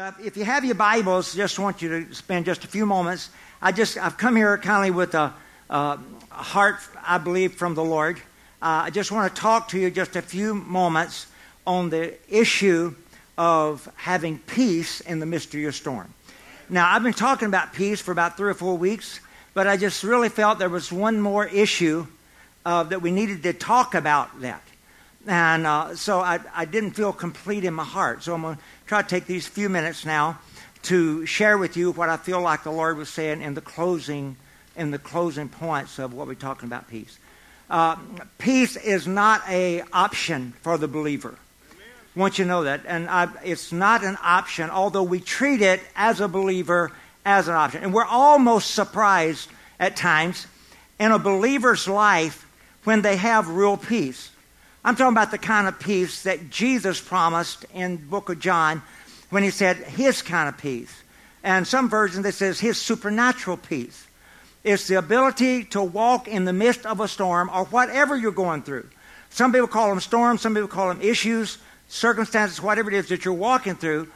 Uh, if you have your Bibles, just want you to spend just a few moments. I just I've come here kindly with a, a heart, I believe, from the Lord. Uh, I just want to talk to you just a few moments on the issue of having peace in the midst of your storm. Now, I've been talking about peace for about three or four weeks, but I just really felt there was one more issue uh, that we needed to talk about that. And uh, so I, I didn't feel complete in my heart. So I'm going to try to take these few minutes now to share with you what I feel like the Lord was saying in the closing, in the closing points of what we're talking about peace. Uh, peace is not an option for the believer. I want you to know that. And I, it's not an option, although we treat it as a believer as an option. And we're almost surprised at times in a believer's life when they have real peace. I'm talking about the kind of peace that Jesus promised in the book of John when he said his kind of peace. And some versions that says his supernatural peace. It's the ability to walk in the midst of a storm or whatever you're going through. Some people call them storms, some people call them issues, circumstances, whatever it is that you're walking through.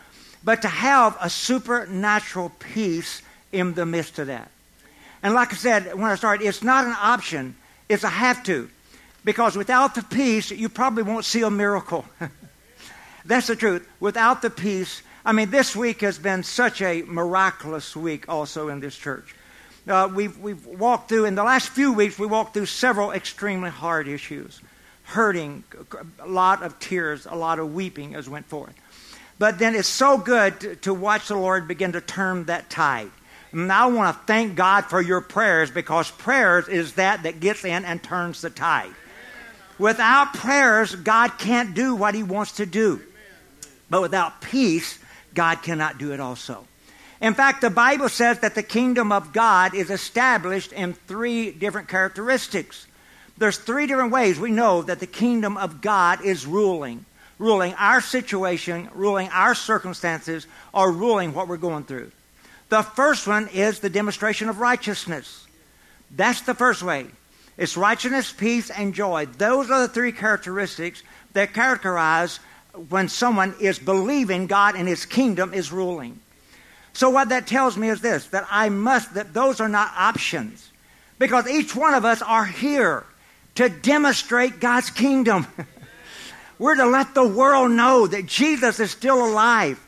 But to have a supernatural peace in the midst of that. And like I said when I started, it's not an option, it's a have to. Because without the peace, you probably won't see a miracle. That's the truth. Without the peace, I mean, this week has been such a miraculous week also in this church. Uh, we've, we've walked through, in the last few weeks, we walked through several extremely hard issues hurting, a lot of tears, a lot of weeping as went forth. But then it's so good to, to watch the Lord begin to turn that tide. And I want to thank God for your prayers because prayers is that that gets in and turns the tide. Without prayers, God can't do what He wants to do. But without peace, God cannot do it also. In fact, the Bible says that the kingdom of God is established in three different characteristics. There's three different ways we know that the kingdom of God is ruling. Ruling our situation, ruling our circumstances, or ruling what we're going through. The first one is the demonstration of righteousness. That's the first way. It's righteousness, peace, and joy. Those are the three characteristics that characterize when someone is believing God and His kingdom is ruling. So what that tells me is this, that I must, that those are not options. Because each one of us are here to demonstrate God's kingdom. we're to let the world know that Jesus is still alive.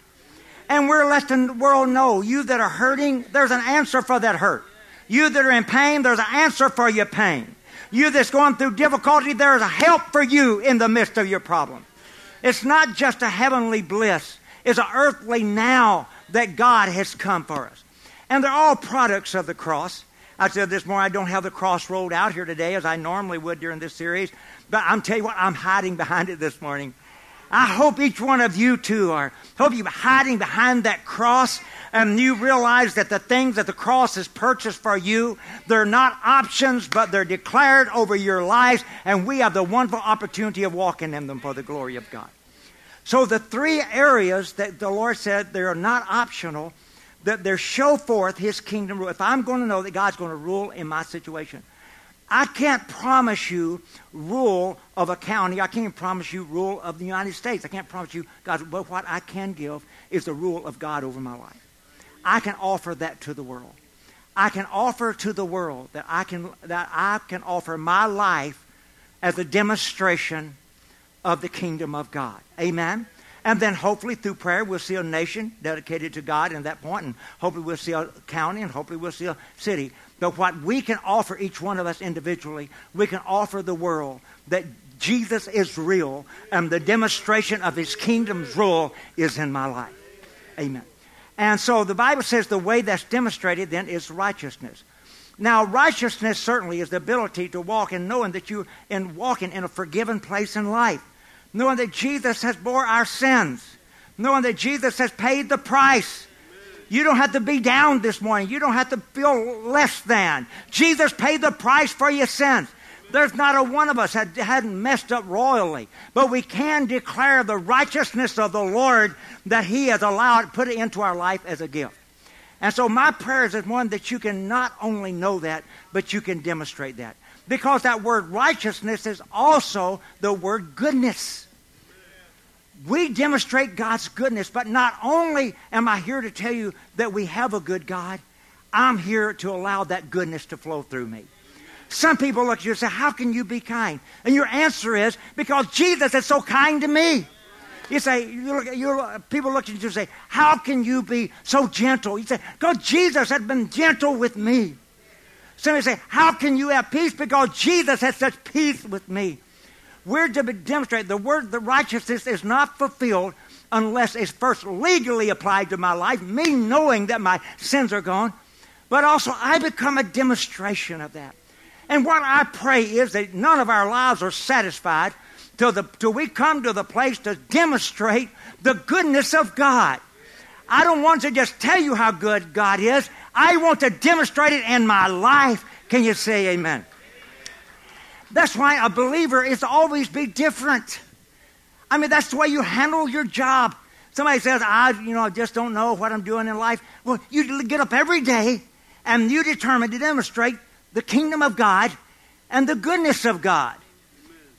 And we're letting the world know, you that are hurting, there's an answer for that hurt. You that are in pain, there's an answer for your pain. You that's going through difficulty, there is a help for you in the midst of your problem. It's not just a heavenly bliss, it's an earthly now that God has come for us. And they're all products of the cross. I said this morning, I don't have the cross rolled out here today as I normally would during this series, but I'm telling you what, I'm hiding behind it this morning. I hope each one of you too are. Hope you're hiding behind that cross and you realize that the things that the cross has purchased for you, they're not options, but they're declared over your lives, and we have the wonderful opportunity of walking in them for the glory of God. So the three areas that the Lord said they are not optional, that they show forth His kingdom rule. If I'm going to know that God's going to rule in my situation, I can't promise you rule of a county. I can't promise you rule of the United States. I can't promise you God. But what I can give is the rule of God over my life. I can offer that to the world. I can offer to the world that I can that I can offer my life as a demonstration of the kingdom of God. Amen. And then hopefully through prayer we'll see a nation dedicated to God in that point, and hopefully we'll see a county, and hopefully we'll see a city. But what we can offer each one of us individually, we can offer the world that Jesus is real and the demonstration of his kingdom's rule is in my life. Amen. And so the Bible says the way that's demonstrated then is righteousness. Now, righteousness certainly is the ability to walk in knowing that you in walking in a forgiven place in life, knowing that Jesus has bore our sins, knowing that Jesus has paid the price you don't have to be down this morning. You don't have to feel less than. Jesus paid the price for your sins. There's not a one of us that hadn't messed up royally, but we can declare the righteousness of the Lord that He has allowed, put it into our life as a gift. And so my prayer is one that you can not only know that, but you can demonstrate that. Because that word righteousness is also the word goodness. we demonstrate God's goodness, but not only am I here to tell you that we have a good God, I'm here to allow that goodness to flow through me. Some people look at you and say, How can you be kind? And your answer is, Because Jesus is so kind to me. You say, you look, you, people look at you and say, How can you be so gentle? You say, Because Jesus has been gentle with me. Somebody say, How can you have peace? Because Jesus has such peace with me. We're to demonstrate the word, the righteousness is not fulfilled unless it's first legally applied to my life, me knowing that my sins are gone, but also I become a demonstration of that. And what I pray is that none of our lives are satisfied till, the, till we come to the place to demonstrate the goodness of God. I don't want to just tell you how good God is. I want to demonstrate it in my life. Can you say amen? That's why a believer is to always be different. I mean, that's the way you handle your job. Somebody says, I, you know, I just don't know what I'm doing in life. Well, you get up every day and you determine to demonstrate the kingdom of God and the goodness of God.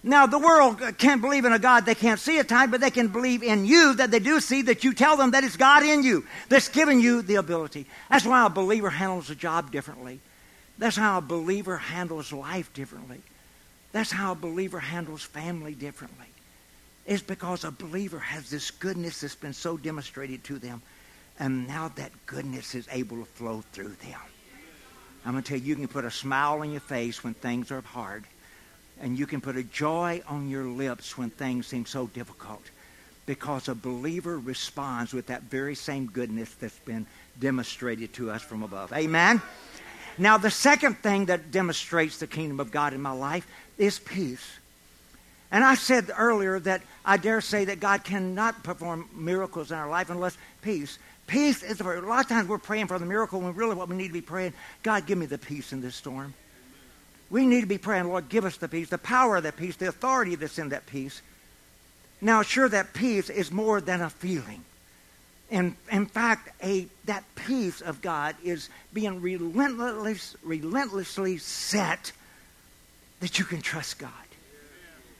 Now, the world can't believe in a God they can't see at times, but they can believe in you that they do see, that you tell them that it's God in you that's given you the ability. That's why a believer handles a job differently. That's how a believer handles life differently. That's how a believer handles family differently. It's because a believer has this goodness that's been so demonstrated to them, and now that goodness is able to flow through them. I'm going to tell you, you can put a smile on your face when things are hard, and you can put a joy on your lips when things seem so difficult, because a believer responds with that very same goodness that's been demonstrated to us from above. Amen? Now, the second thing that demonstrates the kingdom of God in my life is peace. And I said earlier that I dare say that God cannot perform miracles in our life unless peace. Peace is a lot of times we're praying for the miracle when really what we need to be praying, God, give me the peace in this storm. We need to be praying, Lord, give us the peace, the power of that peace, the authority that's in that peace. Now, sure, that peace is more than a feeling. And in fact, a, that peace of God is being relentless, relentlessly set that you can trust God.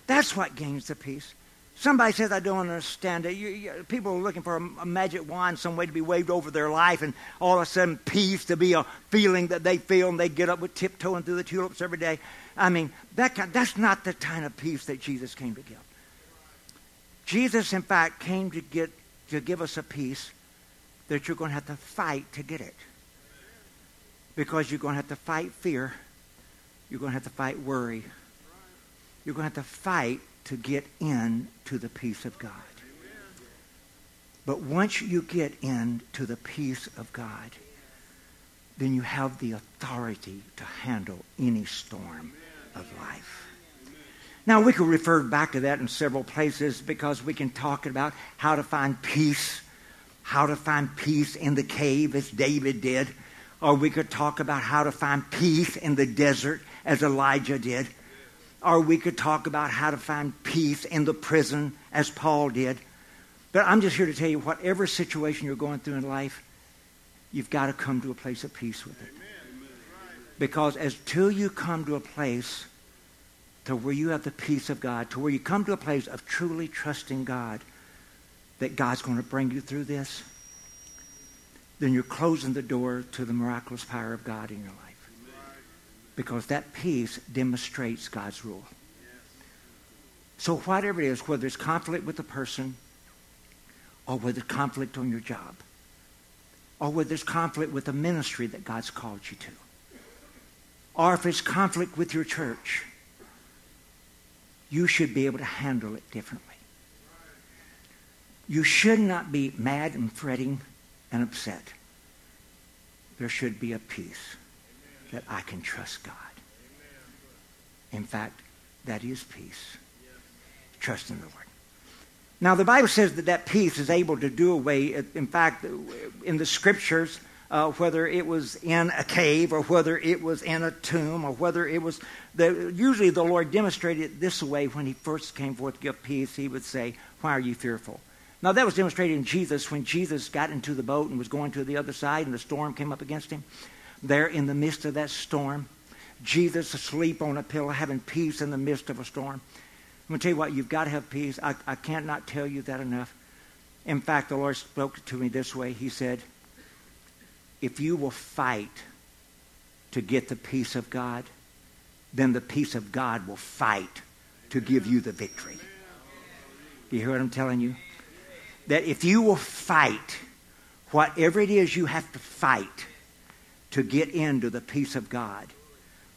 That's what gains the peace. Somebody says, I don't understand it. You, you, people are looking for a, a, magic wand, some way to be waved over their life, and all of a sudden, peace to be a feeling that they feel, and they get up with tiptoeing through the tulips every day. I mean, that kind, that's not the kind of peace that Jesus came to give. Jesus, in fact, came to, get, to give us a peace that you're going to have to fight to get it. Because you're going to have to fight fear you're going to have to fight worry. You're going to have to fight to get into the peace of God. But once you get into the peace of God, then you have the authority to handle any storm of life. Now, we could refer back to that in several places because we can talk about how to find peace, how to find peace in the cave as David did, or we could talk about how to find peace in the desert as Elijah did. Or we could talk about how to find peace in the prison as Paul did. But I'm just here to tell you whatever situation you're going through in life, you've got to come to a place of peace with it. Because until you come to a place to where you have the peace of God, to where you come to a place of truly trusting God, that God's going to bring you through this, then you're closing the door to the miraculous power of God in your life because that peace demonstrates God's rule. So, whatever it is, whether it's conflict with a person, or whether it's conflict on your job, or whether it's conflict with the ministry that God's called you to, or if it's conflict with your church, you should be able to handle it differently. You should not be mad and fretting and upset. There should be a peace that I can trust God. In fact, that is peace. Trust in the Lord. Now, the Bible says that that peace is able to do away, in fact, in the scriptures, uh, whether it was in a cave or whether it was in a tomb or whether it was, the, usually the Lord demonstrated it this way when he first came forth to give peace. He would say, Why are you fearful? Now, that was demonstrated in Jesus when Jesus got into the boat and was going to the other side and the storm came up against him there in the midst of that storm. Jesus asleep on a pillow, having peace in the midst of a storm. I'm going to tell you what, you've got to have peace. I, I can't not tell you that enough. In fact, the Lord spoke to me this way. He said, If you will fight to get the peace of God, then the peace of God will fight to give you the victory. You hear what I'm telling you? That if you will fight whatever it is you have to fight to get into the peace of God,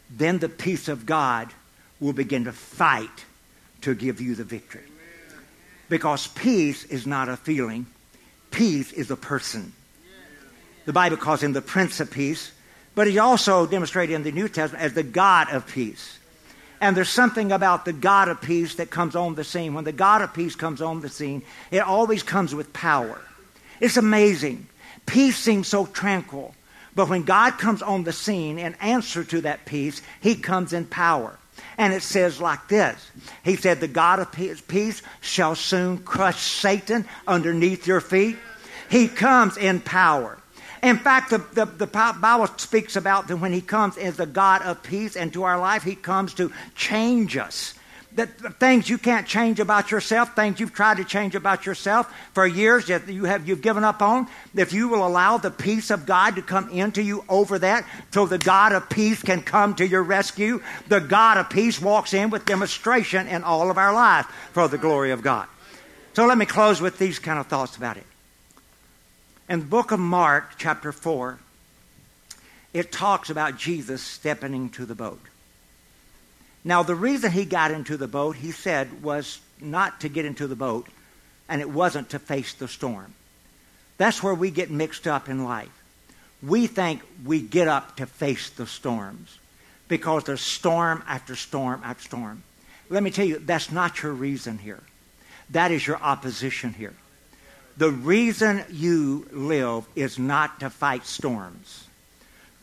then the peace of God will begin to fight to give you the victory. Because peace is not a feeling, peace is a person. The Bible calls him the Prince of Peace, but he's also demonstrated in the New Testament as the God of peace. And there's something about the God of peace that comes on the scene. When the God of peace comes on the scene, it always comes with power. It's amazing. Peace seems so tranquil. But when God comes on the scene in answer to that peace, he comes in power. And it says like this He said, The God of peace shall soon crush Satan underneath your feet. He comes in power. In fact, the, the, the, Bible speaks about that when He comes as the God of peace into our life, He comes to change us that things you can't change about yourself, things you've tried to change about yourself for years that you have you've given up on, if you will allow the peace of God to come into you over that, so the God of peace can come to your rescue, the God of peace walks in with demonstration in all of our lives for the glory of God. So let me close with these kind of thoughts about it. In the book of Mark, chapter 4, it talks about Jesus stepping into the boat. Now, the reason he got into the boat, he said, was not to get into the boat, and it wasn't to face the storm. That's where we get mixed up in life. We think we get up to face the storms because there's storm after storm after storm. Let me tell you, that's not your reason here. That is your opposition here. The reason you live is not to fight storms.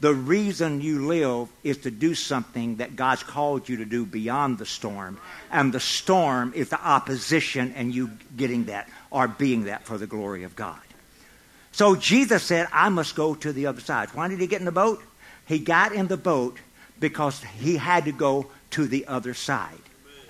The reason you live is to do something that God's called you to do beyond the storm. And the storm is the opposition and you getting that or being that for the glory of God. So Jesus said, I must go to the other side. Why did he get in the boat? He got in the boat because he had to go to the other side.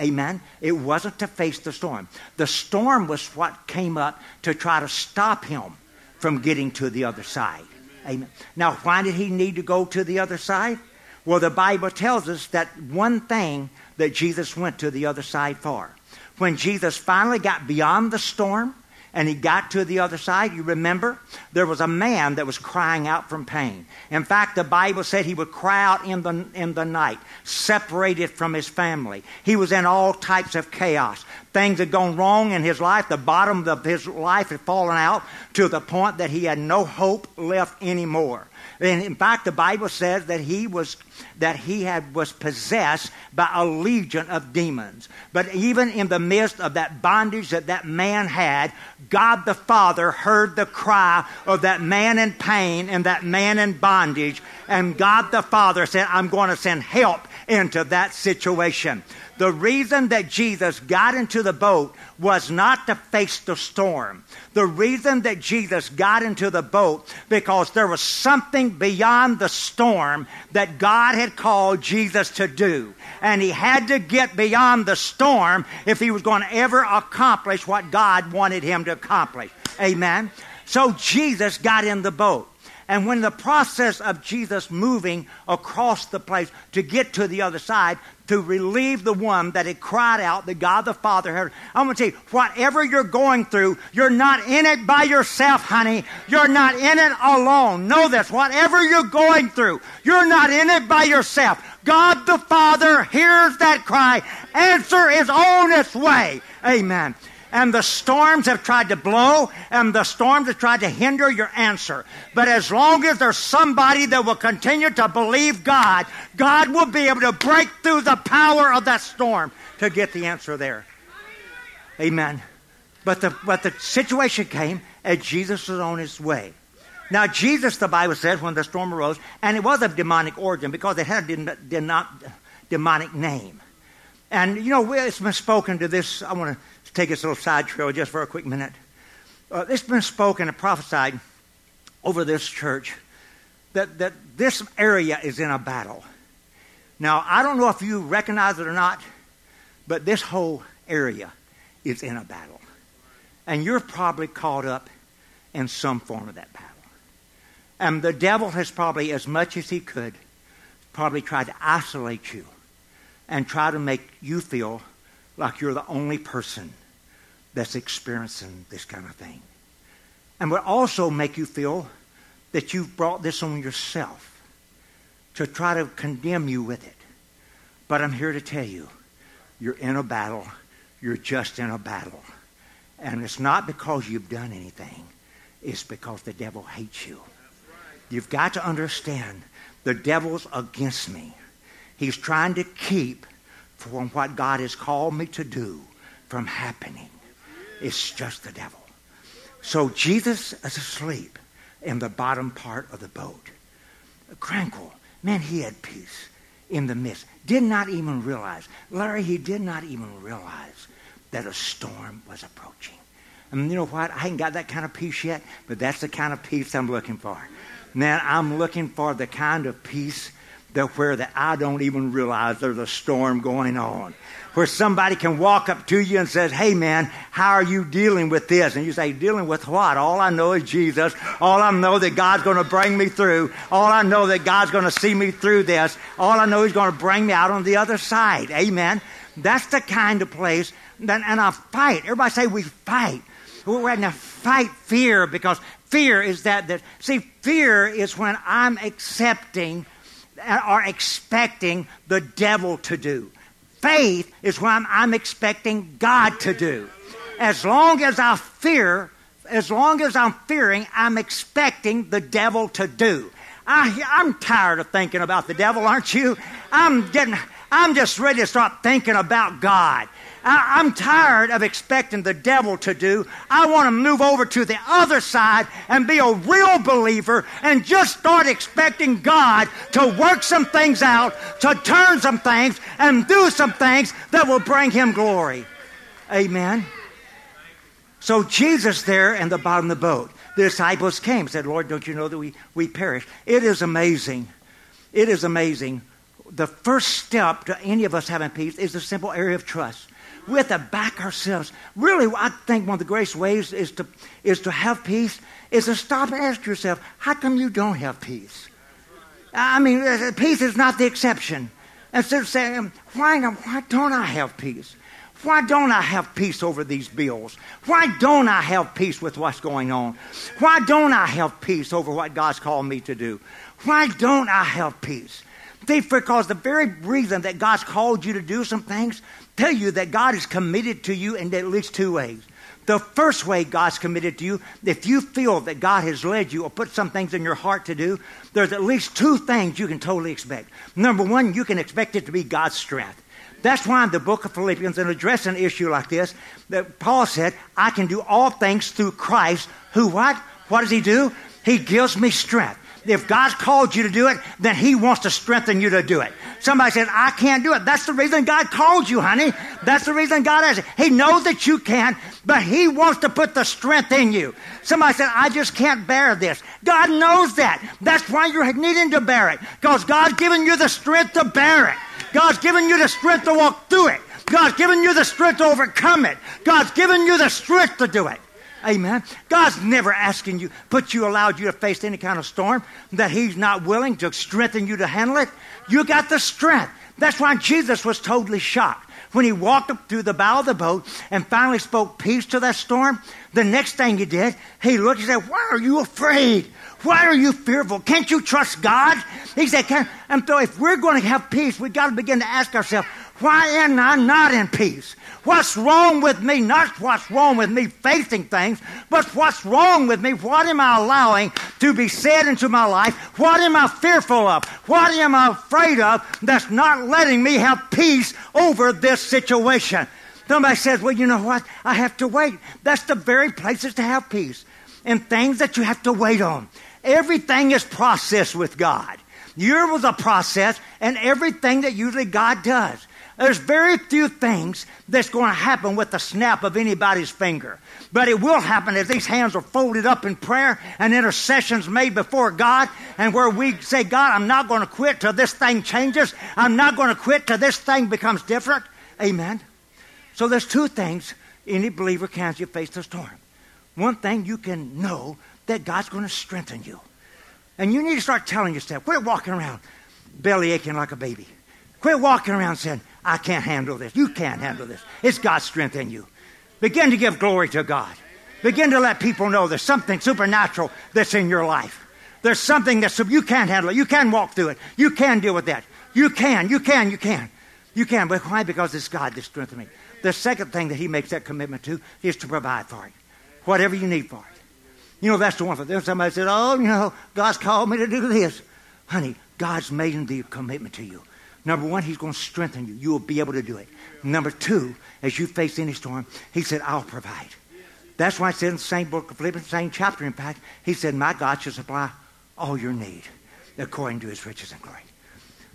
Amen. It wasn't to face the storm. The storm was what came up to try to stop him from getting to the other side. Amen. Now, why did he need to go to the other side? Well, the Bible tells us that one thing that Jesus went to the other side for. When Jesus finally got beyond the storm and he got to the other side, you remember, there was a man that was crying out from pain. In fact, the Bible said he would cry out in the, in the night, separated from his family. He was in all types of chaos. Things had gone wrong in his life. The bottom of his life had fallen out to the point that he had no hope left anymore. And in fact, the Bible says that he was that he had was possessed by a legion of demons. But even in the midst of that bondage that that man had, God the Father heard the cry of that man in pain and that man in bondage, and God the Father said, "I'm going to send help into that situation." The reason that Jesus got into the boat was not to face the storm. The reason that Jesus got into the boat because there was something beyond the storm that God had called Jesus to do. And he had to get beyond the storm if he was going to ever accomplish what God wanted him to accomplish. Amen. So Jesus got in the boat. And when the process of Jesus moving across the place to get to the other side, to relieve the one that had cried out that God the Father heard. I'm going to tell you, whatever you're going through, you're not in it by yourself, honey. You're not in it alone. Know this. Whatever you're going through, you're not in it by yourself. God the Father hears that cry. Answer is on its way. Amen and the storms have tried to blow, and the storms have tried to hinder your answer. But as long as there's somebody that will continue to believe God, God will be able to break through the power of that storm to get the answer there. Amen. But the, but the situation came as Jesus was on his way. Now, Jesus, the Bible says, when the storm arose, and it was of demonic origin because it had a demonic name. And, you know, it's been spoken to this. I want to take this little side trail just for a quick minute. Uh, it's been spoken and prophesied over this church that, that this area is in a battle. Now, I don't know if you recognize it or not, but this whole area is in a battle. And you're probably caught up in some form of that battle. And the devil has probably, as much as he could, probably tried to isolate you and try to make you feel like you're the only person that's experiencing this kind of thing. And would also make you feel that you've brought this on yourself to try to condemn you with it. But I'm here to tell you, you're in a battle. You're just in a battle. And it's not because you've done anything. It's because the devil hates you. You've got to understand the devil's against me. He's trying to keep from what God has called me to do from happening. It's just the devil. So Jesus is asleep in the bottom part of the boat. Tranquil. Man, he had peace in the midst. Did not even realize. Larry, he did not even realize that a storm was approaching. And you know what? I ain't got that kind of peace yet, but that's the kind of peace I'm looking for. Man, I'm looking for the kind of peace that where that I don't even realize there's a storm going on where somebody can walk up to you and says, Hey man, how are you dealing with this? And you say, Dealing with what? All I know is Jesus. All I know that God's going to bring me through. All I know that God's going to see me through this. All I know going to bring me out on the other side. Amen. That's the kind of place that, and I fight. Everybody say we fight. We're having to fight fear because fear is that, that, see, fear is when I'm accepting or expecting the devil to do. Faith is what I'm, I'm expecting God to do. As long as I fear, as long as I'm fearing, I'm expecting the devil to do. I, I'm tired of thinking about the devil, aren't you? I'm getting, I'm just ready to start thinking about God. I, am tired of expecting the devil to do. I want to move over to the other side and be a real believer and just start expecting God to work some things out, to turn some things, and do some things that will bring him glory. Amen. So Jesus there in the bottom of the boat, the disciples came, said, Lord, don't you know that we, we perish? It is amazing. It is amazing. The first step to any of us having peace is the simple area of trust we have to back ourselves. Really, I think one of the greatest ways is to, is to have peace is to stop and ask yourself, how come you don't have peace? I mean, uh, peace is not the exception. Instead of saying, why, why don't I have peace? Why don't I have peace over these bills? Why don't I have peace with what's going on? Why don't I have peace over what God's called me to do? Why don't I have peace? See, because the very reason that God's called you to do some things, tell you that God is committed to you in at least two ways. The first way God's committed to you, if you feel that God has led you or put some things in your heart to do, there's at least two things you can totally expect. Number one, you can expect it to be God's strength. That's why in the book of Philippians, in addressing an issue like this, that Paul said, I can do all things through Christ, who what? What does he do? He gives me strength. If God's called you to do it, then He wants to strengthen you to do it. Somebody says, I can't do it. That's the reason God called you, honey. That's the reason God has it. He knows that you can, but He wants to put the strength in you. Somebody said, I just can't bear this. God knows that. That's why you're needing to bear it. Because God's given you the strength to bear it. God's given you the strength to walk through it. God's given you the strength to overcome it. God's given you the strength to do it. Amen. God's never asking you, put you, allowed you to face any kind of storm that He's not willing to strengthen you to handle it. You got the strength. That's why Jesus was totally shocked. When he walked up through the bow of the boat and finally spoke peace to that storm, the next thing he did, he looked and said, Why are you afraid? Why are you fearful? Can't you trust God? He said, Can, and so if we're going to have peace, we've got to begin to ask ourselves, why am I not in peace? What's wrong with me? Not what's wrong with me facing things, but what's wrong with me? What am I allowing to be said into my life? What am I fearful of? What am I afraid of that's not letting me have peace over this situation? Somebody says, well, you know what? I have to wait. That's the very places to have peace. And things that you have to wait on. Everything is processed with God. Yours was a process, and everything that usually God does. There's very few things that's going to happen with the snap of anybody's finger. But it will happen if these hands are folded up in prayer and intercessions made before God, and where we say, God, I'm not going to quit till this thing changes. I'm not going to quit till this thing becomes different. Amen. So there's two things any believer can as you face the storm. One thing you can know that God's going to strengthen you. And you need to start telling yourself, quit walking around belly aching like a baby. Quit walking around saying, I can't handle this. You can't handle this. It's God's strength in you. Begin to give glory to God. Begin to let people know there's something supernatural that's in your life. There's something that you can't handle it. You can walk through it. You can deal with that. You can, you can, you can. You can. But why? Because it's God that strengthens me. The second thing that He makes that commitment to is to provide for it. Whatever you need for it. You know, that's the one for them. Somebody said, Oh, you know, God's called me to do this. Honey, God's made the commitment to you. Number one, He's going to strengthen you. You will be able to do it. Number two, as you face any storm, He said, I'll provide. That's why it said in the same book of Philippians, same chapter, in fact, He said, My God shall supply all your need according to His riches and glory.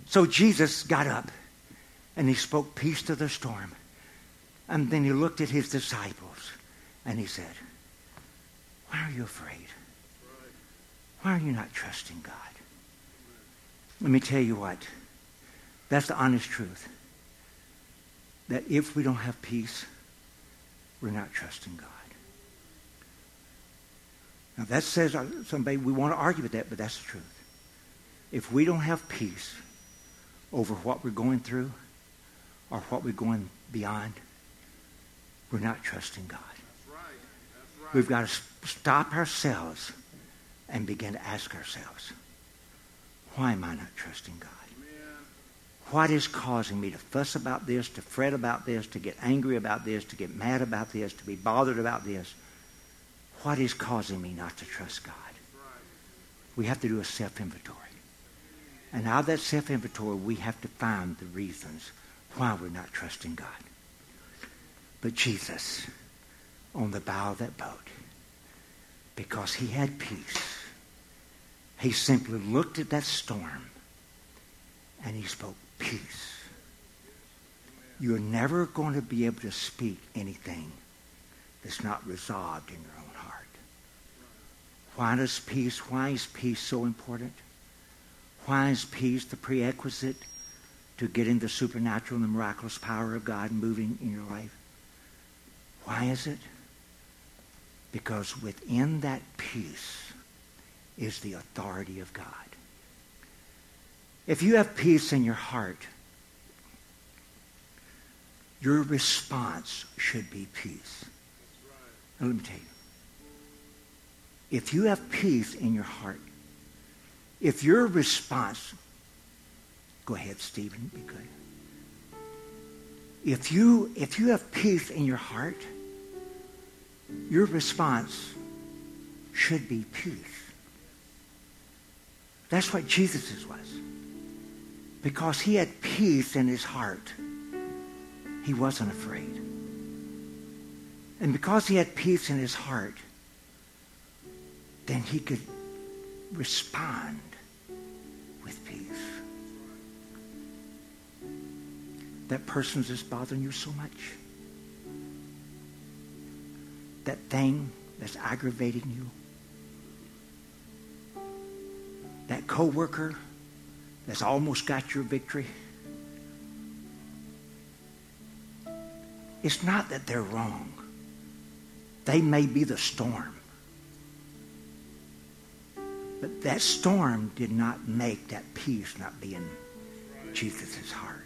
So Jesus got up and He spoke peace to the storm. And then He looked at His disciples and He said, Why are you afraid? Why are you not trusting God? Let me tell you what. That's the honest truth. That if we don't have peace, we're not trusting God. Now that says uh, somebody we want to argue with that, but that's the truth. If we don't have peace over what we're going through or what we're going beyond, we're not trusting God. That's right. That's right. We've got to stop ourselves and begin to ask ourselves, why am I not trusting God? What is causing me to fuss about this, to fret about this, to get angry about this, to get mad about this, to be bothered about this? What is causing me not to trust God? We have to do a self inventory. And out of that self inventory, we have to find the reasons why we're not trusting God. But Jesus, on the bow of that boat, because he had peace, he simply looked at that storm and he spoke peace. You're never going to be able to speak anything that's not resolved in your own heart. Why does peace, why is peace so important? Why is peace the prerequisite to getting the supernatural and the miraculous power of God moving in your life? Why is it? Because within that peace is the authority of God. If you have peace in your heart, your response should be peace. Now, let me tell you. If you have peace in your heart, if your response, go ahead, Stephen, be good. If you, if you have peace in your heart, your response should be peace. That's what Jesus' was because he had peace in his heart, he wasn't afraid. And because he had peace in his heart, then he could respond with peace. That person's just bothering you so much. That thing that's aggravating you. That coworker that's almost got your victory. It's not that they're wrong. They may be the storm. But that storm did not make that peace not be in Jesus' heart.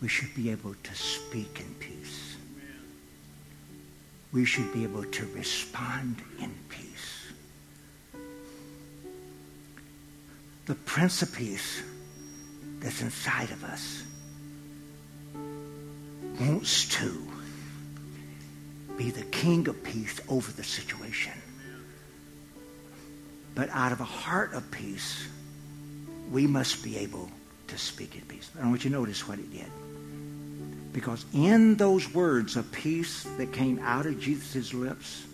We should be able to speak in peace. We should be able to respond in peace. The Peace that's inside of us wants to be the King of Peace over the situation. But out of a heart of peace, we must be able to speak in peace. I want you to notice what it did. Because in those words of peace that came out of Jesus' lips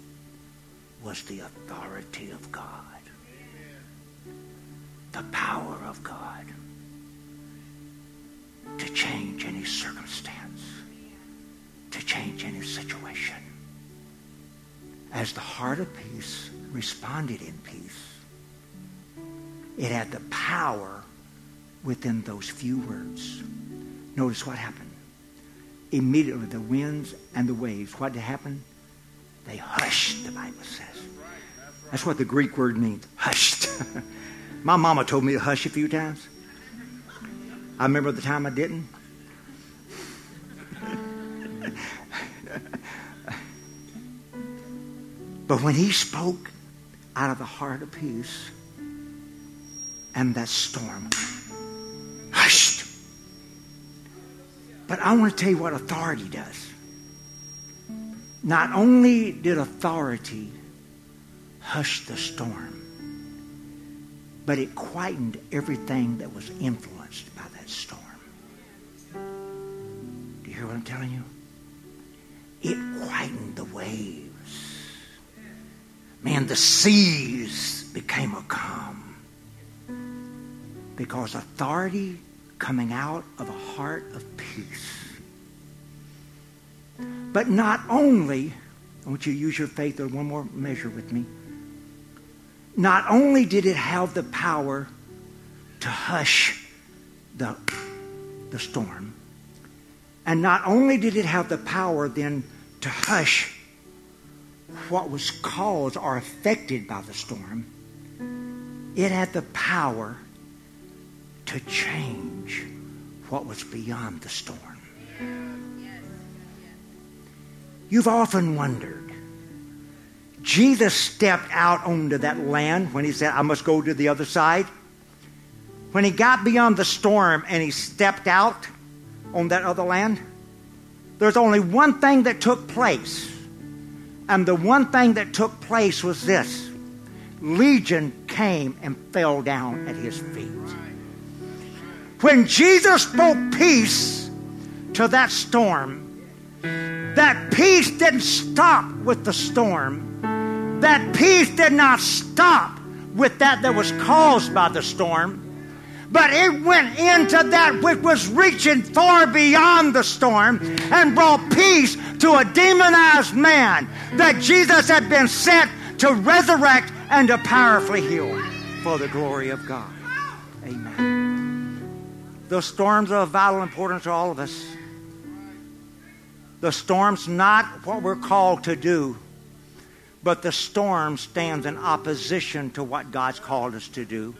was the authority of God the power of God to change any circumstance, to change any situation. As the heart of peace responded in peace, it had the power within those few words notice what happened. Immediately, the winds and the waves, what did happen? They hushed, the Bible says. That's what the Greek word means hushed. My mama told me to hush a few times. I remember the time I didn't. but when he spoke out of the heart of peace, and that storm hushed. But I want to tell you what authority does. Not only did authority hush the storm, but it quietened everything that was influenced by that storm. Do you hear what I'm telling you? It quietened the waves. Man, the seas became a calm. Because authority coming out of a heart of peace. But not only, I want you to use your faith or one more measure with me. Not only did it have the power to hush the, the storm, and not only did it have the power then to hush what was caused or affected by the storm, it had the power to change what was beyond the storm. You've often wondered. Jesus stepped out onto that land when he said, I must go to the other side. When he got beyond the storm and he stepped out on that other land, there's only one thing that took place. And the one thing that took place was this Legion came and fell down at his feet. When Jesus spoke peace to that storm, that peace didn't stop with the storm. That peace did not stop with that that was caused by the storm. But it went into that which was reaching far beyond the storm and brought peace to a demonized man that Jesus had been sent to resurrect and to powerfully heal for the glory of God. Amen. The storms are of vital importance to all of us. The storm's not what we're called to do, but the storm stands in opposition to what God's called us to do.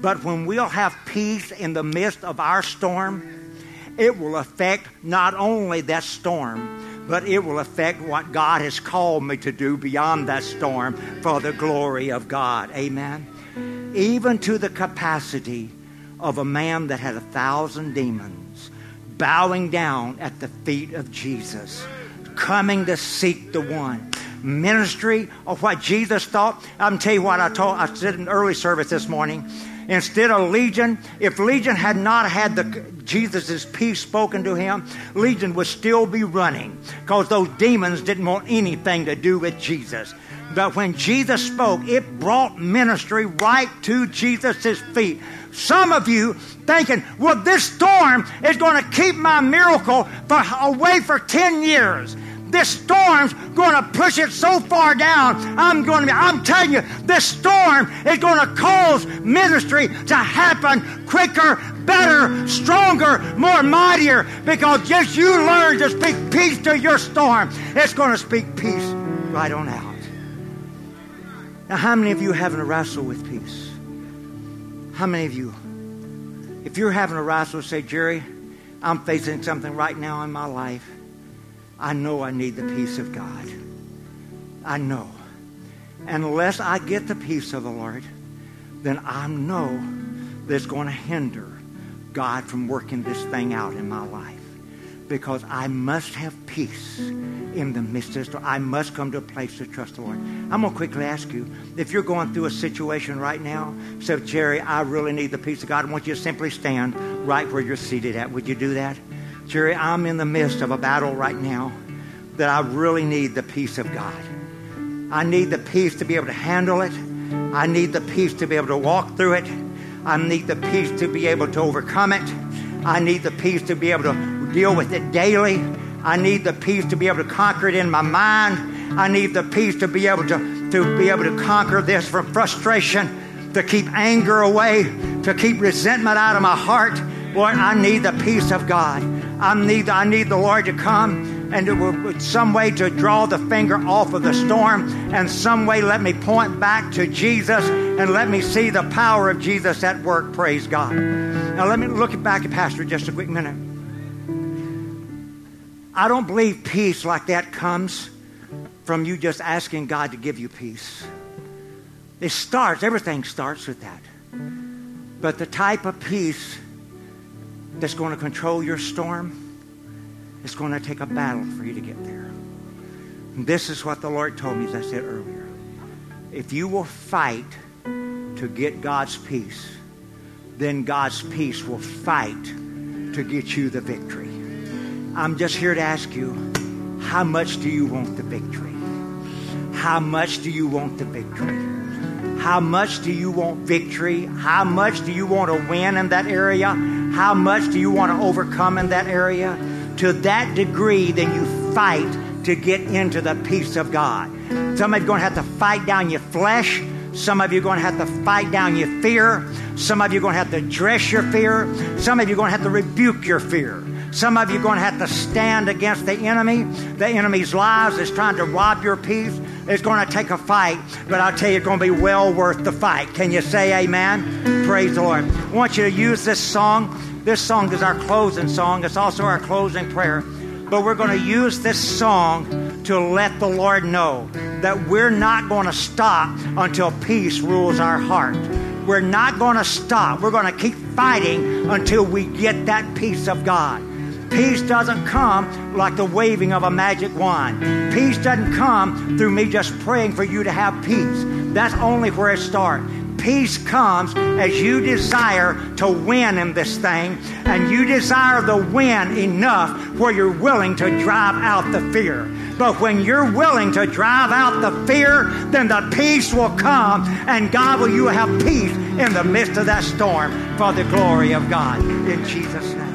But when we'll have peace in the midst of our storm, it will affect not only that storm, but it will affect what God has called me to do beyond that storm for the glory of God. Amen. Even to the capacity of a man that had a thousand demons bowing down at the feet of Jesus, coming to seek the one ministry of what Jesus thought. I'm tell you what I told I said in early service this morning. Instead of Legion, if Legion had not had the Jesus' peace spoken to him, Legion would still be running because those demons didn't want anything to do with Jesus. But when Jesus spoke, it brought ministry right to Jesus' feet. Some of you thinking, well, this storm is going to keep my miracle for, away for 10 years. This storm's going to push it so far down. I'm going to be, I'm telling you, this storm is going to cause ministry to happen quicker, better, stronger, more mightier because just you learn to speak peace to your storm. It's going to speak peace right on out. Now, how many of you having a wrestle with peace? How many of you, if you're having a wrestle, say, Jerry, I'm facing something right now in my life. I know I need the peace of God. I know. Unless I get the peace of the Lord, then I know that's going to hinder God from working this thing out in my life. Because I must have peace in the midst of this. I must come to a place to trust the Lord. I'm going to quickly ask you if you're going through a situation right now, say, Jerry, I really need the peace of God. I want you to simply stand right where you're seated at. Would you do that? Jerry, I'm in the midst of a battle right now that I really need the peace of God. I need the peace to be able to handle it. I need the peace to be able to walk through it. I need the peace to be able to overcome it. I need the peace to be able to deal with it daily. I need the peace to be able to conquer it in my mind. I need the peace to be able to, to be able to conquer this from frustration, to keep anger away, to keep resentment out of my heart, Lord, I need the peace of God. I need, I need the Lord to come and to, some way to draw the finger off of the storm and some way let me point back to Jesus and let me see the power of Jesus at work. Praise God. Now let me look back at Pastor just a quick minute. I don't believe peace like that comes from you just asking God to give you peace. It starts, everything starts with that. But the type of peace that's going to control your storm, it's going to take a battle for you to get there. And this is what the Lord told me, as I said earlier. If you will fight to get God's peace, then God's peace will fight to get you the victory. I'm just here to ask you, how much do you want the victory? How much do you want the victory? How much do you want victory? How much do you want to win in that area? How much do you want to overcome in that area? To that degree, then you fight to get into the peace of God. Some of you are going to have to fight down your flesh. Some of you are going to have to fight down your fear. Some of you are going to have to dress your fear. Some of you are going to have to rebuke your fear. Some of you are going to have to stand against the enemy. The enemy's lies is trying to rob your peace. It's going to take a fight, but I'll tell you, it's going to be well worth the fight. Can you say amen? Praise the Lord. I want you to use this song. This song is our closing song, it's also our closing prayer. But we're going to use this song to let the Lord know that we're not going to stop until peace rules our heart. We're not going to stop. We're going to keep fighting until we get that peace of God. Peace doesn't come like the waving of a magic wand. Peace doesn't come through me just praying for you to have peace. That's only where it starts. Peace comes as you desire to win in this thing, and you desire the win enough where you're willing to drive out the fear. But when you're willing to drive out the fear, then the peace will come, and God will you have peace in the midst of that storm for the glory of God. In Jesus' name.